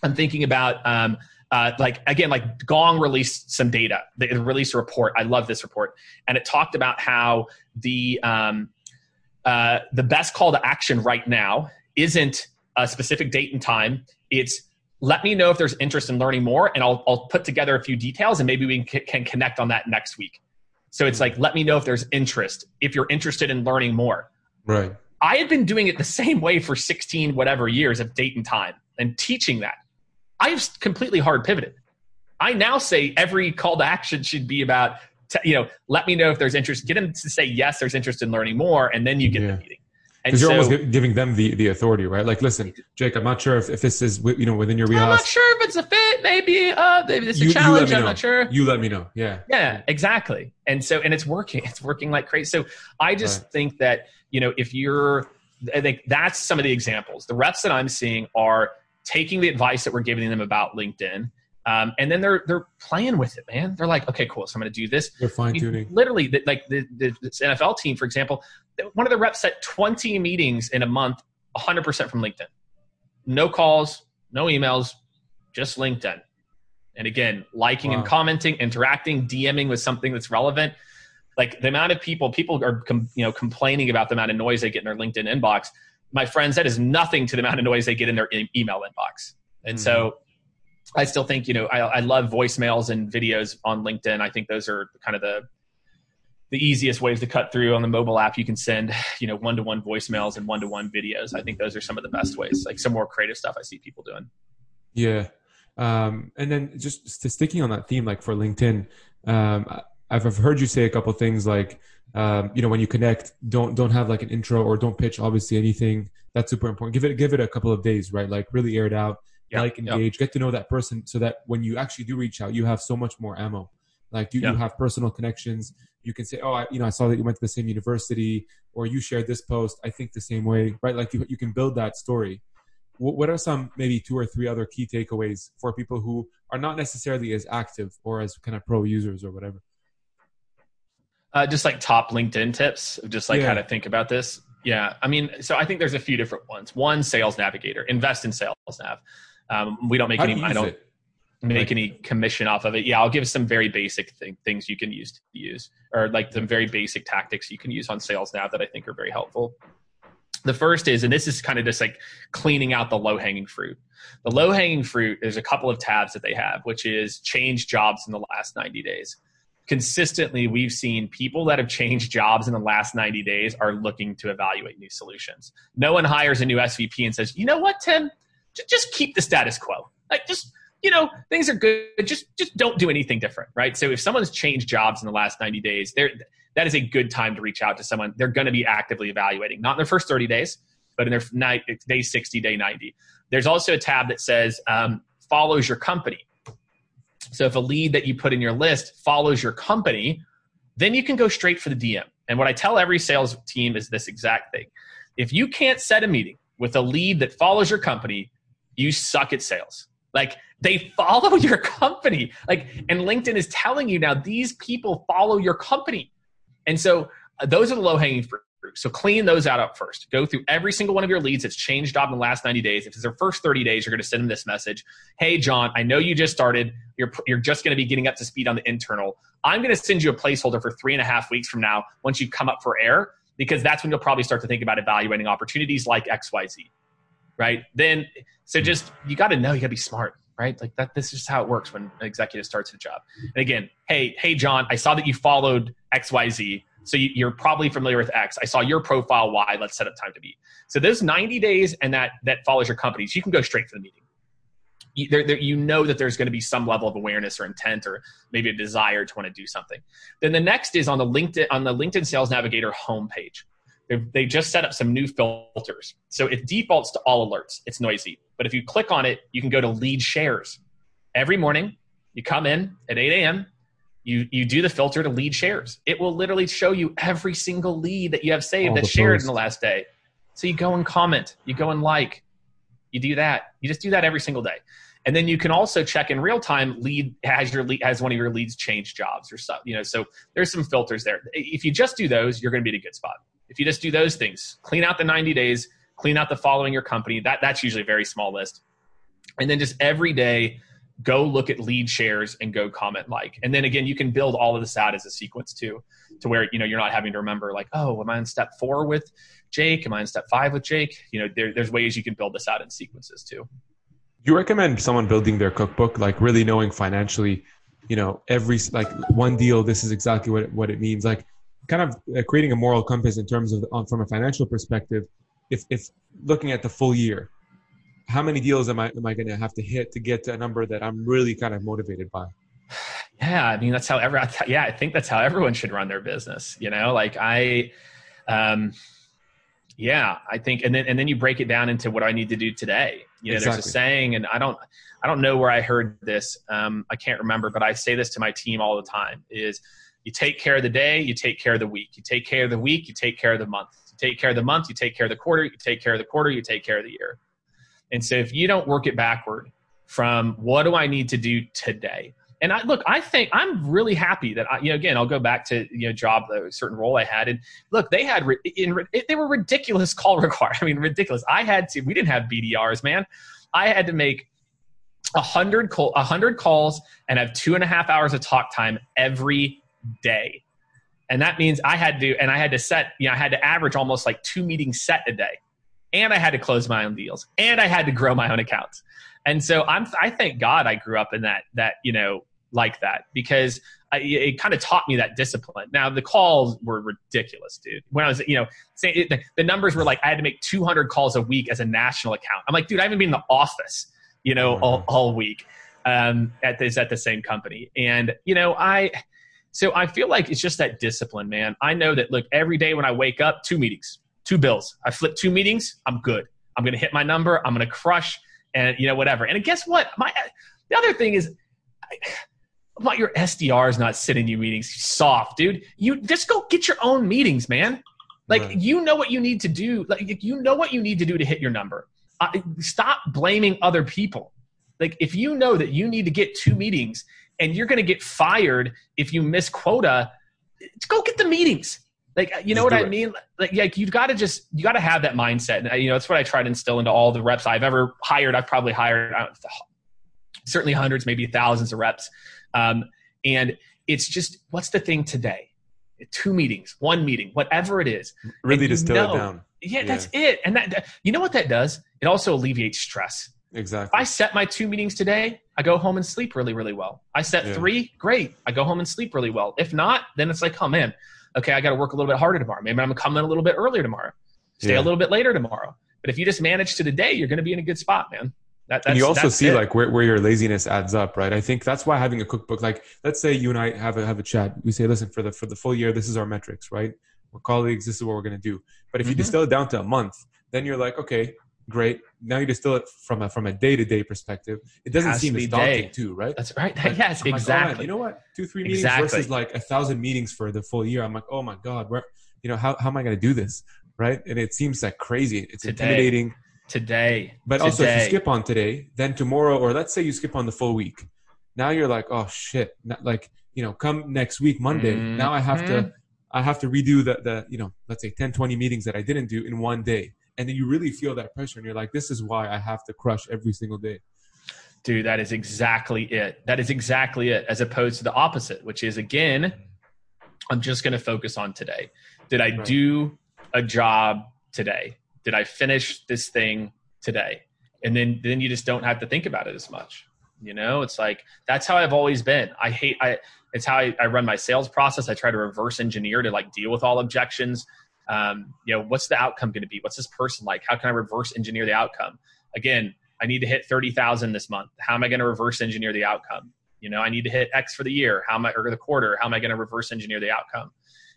I'm thinking about, um, uh, like again, like Gong released some data. They released a report. I love this report, and it talked about how the um, uh, the best call to action right now isn't a specific date and time. It's let me know if there's interest in learning more and I'll, I'll put together a few details and maybe we can connect on that next week. So it's like, let me know if there's interest, if you're interested in learning more. Right. I had been doing it the same way for 16 whatever years of date and time and teaching that. I've completely hard pivoted. I now say every call to action should be about, you know, let me know if there's interest. Get them to say yes, there's interest in learning more, and then you get yeah. the meeting. Because you're so, almost giving them the, the authority, right? Like, listen, Jake, I'm not sure if, if this is you know within your wheelhouse. I'm not sure if it's a fit. Maybe uh, maybe it's a you, challenge. You I'm not sure. You let me know. Yeah. Yeah, exactly. And so, and it's working. It's working like crazy. So, I just right. think that you know if you're, I think that's some of the examples. The reps that I'm seeing are taking the advice that we're giving them about LinkedIn um, and then they're they're playing with it, man. They're like, okay, cool. So I'm going to do this. They're fine tuning. Literally, the, like the, the this NFL team, for example, one of the reps set 20 meetings in a month, 100 percent from LinkedIn. No calls, no emails, just LinkedIn. And again, liking wow. and commenting, interacting, DMing with something that's relevant. Like the amount of people, people are com- you know complaining about the amount of noise they get in their LinkedIn inbox. My friends, that is nothing to the amount of noise they get in their e- email inbox. And mm-hmm. so I still think you know I, I love voicemails and videos on LinkedIn. I think those are kind of the the easiest ways to cut through on the mobile app you can send you know one-to-one voicemails and one-to-one videos i think those are some of the best ways like some more creative stuff i see people doing yeah um, and then just sticking on that theme like for linkedin um, I've, I've heard you say a couple things like um, you know when you connect don't don't have like an intro or don't pitch obviously anything. That's super important. Give it give it a couple of days right? Like really air it out Yeah, like engage get to know that person so that when you actually do reach out you have so much more ammo. Like you, Yeah. you have personal connections. You can say oh I, you know i saw that you went to the same university or you shared this post. I think the same way right? Like you, you can build that story. What, what are some maybe two or three other key takeaways for people who are not necessarily as active or as kind of pro users or whatever Uh, just like top LinkedIn tips, of just like Yeah. how to think about this. Yeah, I mean, so I think there's a few different ones. One, Sales Navigator. Invest in Sales Nav. Um, we don't make How do any. you I don't it? make Like- any commission off of it. Yeah, I'll give some very basic thing, things you can use to use, or like some very basic tactics you can use on Sales Nav that I think are very helpful. The first is, and this is kind of just like cleaning out the low hanging fruit. The low hanging fruit, there's a couple of tabs that they have, which is change jobs in the last 90 days. Consistently, we've seen people that have changed jobs in the last 90 days are looking to evaluate new solutions. No one hires a new SVP and says, you know what, Tim, just keep the status quo. Like, just you know things are good just just don't do anything different right? So if someone's changed jobs in the last 90 days that is a good time to reach out to someone. They're going to be actively evaluating not in their first 30 days but in their night day 60 day 90 there's also a tab that says um, follows your company so if a lead that you put in your list follows your company then you can go straight for the dm and what i tell every sales team is this exact thing if you can't set a meeting with a lead that follows your company you suck at sales like they follow your company. Like, and LinkedIn is telling you now these people follow your company. And so uh, those are the low hanging fruit. So clean those out up first. Go through every single one of your leads that's changed job in the last 90 days. If it's their first 30 days, you're going to send them this message. Hey, John, I know you just started. You're, you're just going to be getting up to speed on the internal. I'm going to send you a placeholder for three and a half weeks from now once you come up for air, because that's when you'll probably start to think about evaluating opportunities like XYZ. Right. Then, so just, you got to know, you got to be smart right? Like that. This is how it works when an executive starts a job. And again, hey, hey, John, I saw that you followed X, Y, Z. So you, you're probably familiar with X. I saw your profile Y. Let's set up time to meet. So those 90 days and that that follows your companies, you can go straight to the meeting. You, you know that there's going to be some level of awareness or intent or maybe a desire to want to do something. Then the next is on the LinkedIn on the LinkedIn Sales Navigator homepage. They've, they just set up some new filters. So it defaults to all alerts. It's noisy. But if you click on it, you can go to lead shares. Every morning, you come in at 8 a.m., you, you do the filter to lead shares. It will literally show you every single lead that you have saved oh, All that's shared posts. in the last day. So you go and comment, you go and like, you do that. You just do that every single day. And then you can also check in real time lead has your lead has one of your leads changed jobs or stuff. You know, so there's some filters there. If you just do those, you're going to be in a good spot. If you just do those things, clean out the 90 days, clean out the following your company. That that's usually a very small list. And then just every day, go look at lead shares and go comment like. And then again, you can build all of this out as a sequence too, to where you know you're not having to remember like, oh, am I on step four with Jake? Am I on step five with Jake? You know, there, there's ways you can build this out in sequences too. you recommend someone building their cookbook like really knowing financially you know every like one deal this is exactly what it, what it means like kind of uh, creating a moral compass in terms of um, from a financial perspective if if looking at the full year how many deals am i am i going to have to hit to get to a number that i'm really kind of motivated by Yeah, I mean that's how every yeah, I think that's how everyone should run their business. You know, like I, um, yeah, I think, and then and then you break it down into what I need to do today. You know, there's a saying, and I don't, I don't know where I heard this. Um, I can't remember, but I say this to my team all the time: is you take care of the day, you take care of the week. You take care of the week, you take care of the month. You take care of the month, you take care of the quarter. You take care of the quarter, you take care of the year. And so, if you don't work it backward from what do I need to do today, and I look, I think I'm really happy that I, you know, again, I'll go back to you know, job, the certain role I had, and look, they had in they were ridiculous call require. I mean, ridiculous. I had to. We didn't have BDRs, man. I had to make a hundred call, a hundred calls, and have two and a half hours of talk time every day. And that means I had to, and I had to set, you know, I had to average almost like two meetings set a day, and I had to close my own deals, and I had to grow my own accounts. And so I'm, I thank God I grew up in that, that you know, like that because I, it kind of taught me that discipline. Now the calls were ridiculous, dude. When I was, you know, saying it, the, the numbers were like I had to make 200 calls a week as a national account. I'm like, dude, I haven't been in the office, you know, Mm-hmm. all, all week um, at this at the same company, and you know, I. So I feel like it's just that discipline, man. I know that look every day when I wake up, two meetings, two bills. I flip two meetings, I'm good. I'm going to hit my number. I'm going to crush, and you know whatever. And guess what? My the other thing is, I, about your SDRs not sitting you meetings, soft, dude. You just go get your own meetings, man. Like Right. you know what you need to do. Like you know what you need to do to hit your number. Uh, stop blaming other people. Like if you know that you need to get two meetings and you're going to get fired if you miss quota, go get the meetings. Like you know Just what I it. mean? Like yeah, you've got to just you got to have that mindset. And uh, you know that's what I try to instill into all the reps I've ever hired. I've probably hired uh, certainly hundreds, maybe thousands of reps. Um, and it's just what's the thing today? Two meetings, one meeting, whatever it is. Really distill know- it down. Yeah, that's it. And that, that you know what that does? It also alleviates stress. Exactly. If I set my two meetings today, I go home and sleep really, really well. I set Yeah. three, great. I go home and sleep really well. If not, then it's like, oh man, okay, I got to work a little bit harder tomorrow. Maybe I'm coming a little bit earlier tomorrow. Stay Yeah. a little bit later tomorrow. But if you just manage to the day, you're going to be in a good spot, man. That, that's, and you also see it. like where, where your laziness adds up, right? I think that's why having a cookbook, like let's say you and I have a have a chat. We say, listen, for the for the full year, this is our metrics, right? We're colleagues, this is what we're gonna do. But if you Mhm. distill it down to a month, then you're like, okay, great. Now you distill it from a from a day to day perspective. It doesn't Has seem be as daunting day. too, right? That's right. Like, yes, I'm like, oh, exactly. you know what? Two, three meetings Exactly. versus like a thousand meetings for the full year. I'm like, oh my God, where you know, how, how am I gonna do this? Right. And it seems like crazy. It's Today. intimidating. today. But also, if you skip on today, then tomorrow, or let's say you skip on the full week, now you're like, oh shit! Not like you know, come next week, Monday. Now I have to, mm-hmm. I have to redo the the you know, let's say 10, 20 meetings that I didn't do in one day, and then you really feel that pressure, and you're like, this is why I have to crush every single day. Dude, that is exactly it. That is exactly it, as opposed to the opposite, which is again, I'm just going to focus on today. Did I Right. do a job today? Did I finish this thing today? And then then you just don't have to think about it as much. You know, it's like that's how I've always been. I hate I it's how I, I run my sales process. I try to reverse engineer to like deal with all objections. Um, you know, what's the outcome going to be? What's this person like? How can I reverse engineer the outcome? Again, I need to hit 30,000 this month. How am I going to reverse engineer the outcome? You know, I need to hit X for the year. How am I, or the quarter? How am I going to reverse engineer the outcome?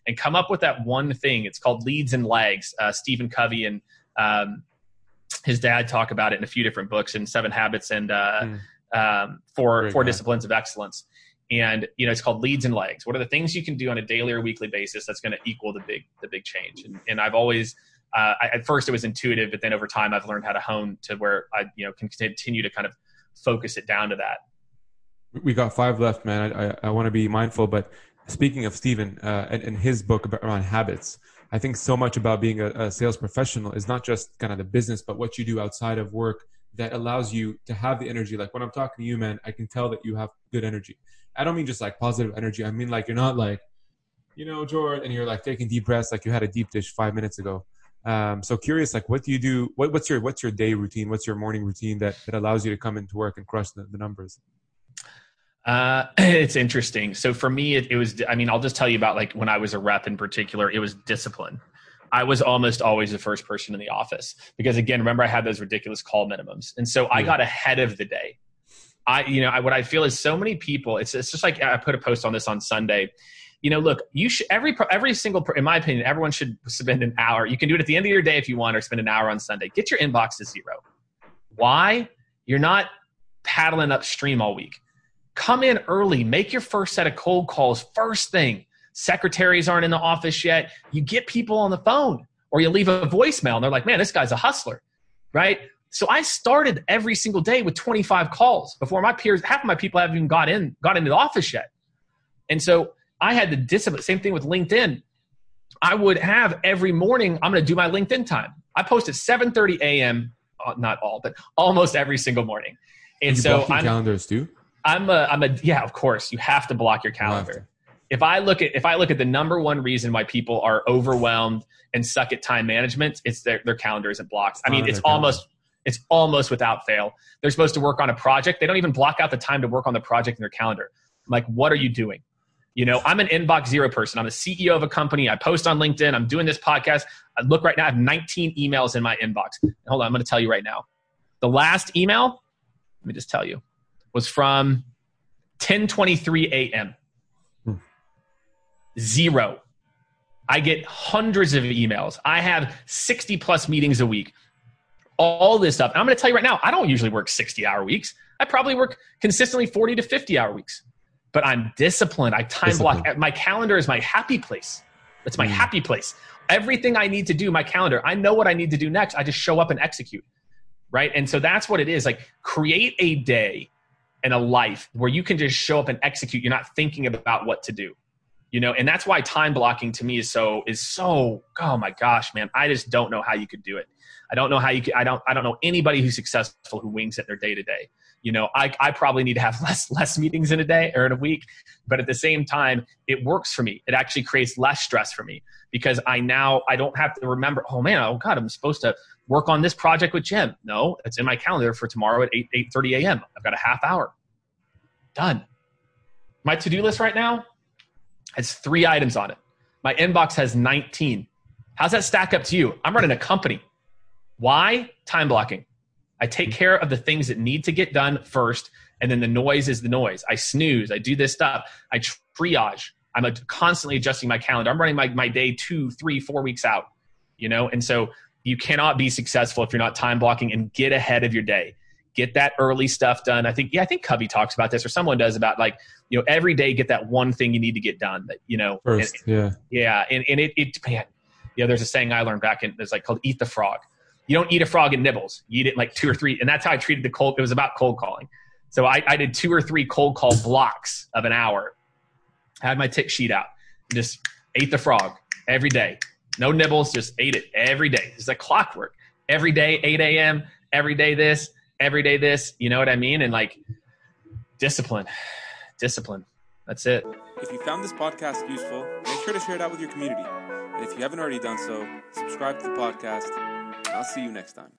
And come up with that one thing. It's called leads and lags. Uh, Stephen Covey and um, his dad talk about it in a few different books in Seven Habits and uh, Mm. um, Four, Four. Disciplines of Excellence. And you know, it's called leads and lags. What are the things you can do on a daily or weekly basis that's going to equal the big the big change? And, and I've always uh, I, at first it was intuitive, but then over time I've learned how to hone to where I you know can continue to kind of focus it down to that. We got five left, man. I I, I want to be mindful, but speaking of Stephen uh, and, and his book about, around habits, I think so much about being a, a sales professional is not just kind of the business, but what you do outside of work that allows you to have the energy. Like when I'm talking to you, man, I can tell that you have good energy. I don't mean just like positive energy. I mean like you're not like, you know, George, and you're like taking deep breaths like you had a deep dish five minutes ago. Um, so curious, like what do you do? What, what's your what's your day routine? What's your morning routine that, that allows you to come into work and crush the, the numbers? Uh, it's interesting. So for me, it, it was, I mean, I'll just tell you about like when I was a rep in particular, it was discipline. I was almost always the first person in the office because again, remember I had those ridiculous call minimums. And so I Yeah. got ahead of the day. I, you know, I, what I feel is so many people, it's, it's just like I put a post on this on Sunday. You know, look, you should, every, every single, in my opinion, everyone should spend an hour. You can do it at the end of your day if you want, or spend an hour on Sunday. Get your inbox to zero. Why? You're not paddling upstream all week come in early make your first set of cold calls first thing secretaries aren't in the office yet you get people on the phone or you leave a voicemail and they're like man this guy's a hustler right so i started every single day with 25 calls before my peers half of my people haven't even got in got into the office yet and so i had the discipline same thing with linkedin i would have every morning i'm going to do my linkedin time i post at 7.30 a.m uh, not all but almost every single morning and you so i'm calendars too. I'm a, I'm a, yeah, of course, you have to block your You calendar. If I look at, if I look at the number one reason why people are overwhelmed and suck at time management, it's their, their calendar isn't blocked. I mean, it's almost, it's almost without fail. They're supposed to work on a project. They don't even block out the time to work on the project in their calendar. I'm like, what are you doing? You know, I'm an inbox zero person. I'm a CEO of a company. I post on LinkedIn. I'm doing this podcast. I look right now, I have 19 emails in my inbox. Hold on, I'm going to tell you right now. The last email, let me just tell you, was from 10:23 a.m. Hmm. Zero. I get hundreds of emails. I have 60 plus meetings a week. All this stuff. And I'm going to tell you right now, I don't usually work 60 hour weeks. I probably work consistently 40 to 50 hour weeks but I'm disciplined. I time block. My calendar is my happy place. It's my mm. happy place. Everything I need to do, my calendar, I know what I need to do next. I just show up and execute. Right. And so that's what it is. Like create a day and a life where you can just show up and execute. You're not thinking about what to do. You know, and that's why time blocking to me is so is so oh my gosh, man. I just don't know how you could do it. I don't know how you could I don't I don't know anybody who's successful who wings it their day to day. You know I, I probably need to have less less meetings in a day or in a week but at the same time it works for me. It actually creates less stress for me because i now i don't have to remember oh man oh god i'm supposed to work on this project with jim. No it's in my calendar for tomorrow at 8 8 30 a.m i've got a half hour. Done. My to-do list right now has three items on it my inbox has 19 how's that stack up to you i'm running a company why time blocking I take hmm. care of the things that need to get done first, and then the noise is the noise. I snooze. I do this stuff. I triage. I'm constantly adjusting my calendar. I'm running my, my day two, three, four weeks out, you know? And so you cannot be successful if you're not time blocking and get ahead of your day. Get that early stuff done. I think, yeah, I think Covey talks about this or someone does about like, you know, every day get that one thing you need to get done that, you know, first, and, yeah. Yeah. And, and it, it, man, yeah, there's a saying I learned back in, it's like called eat the frog you don't eat a frog in nibbles. You eat it like two or three. And that's how I treated the cold. It was about cold calling. So I, I did two or three cold call blocks of an hour. I had my tick sheet out. Just ate the frog every day. No nibbles, just ate it every day. It's like clockwork. Every day, 8 a.m., every day this, every day this. You know what I mean? And like discipline, discipline. That's it. If you found this podcast useful, make sure to share it out with your community. And if you haven't already done so, subscribe to the podcast And I'll see you next time.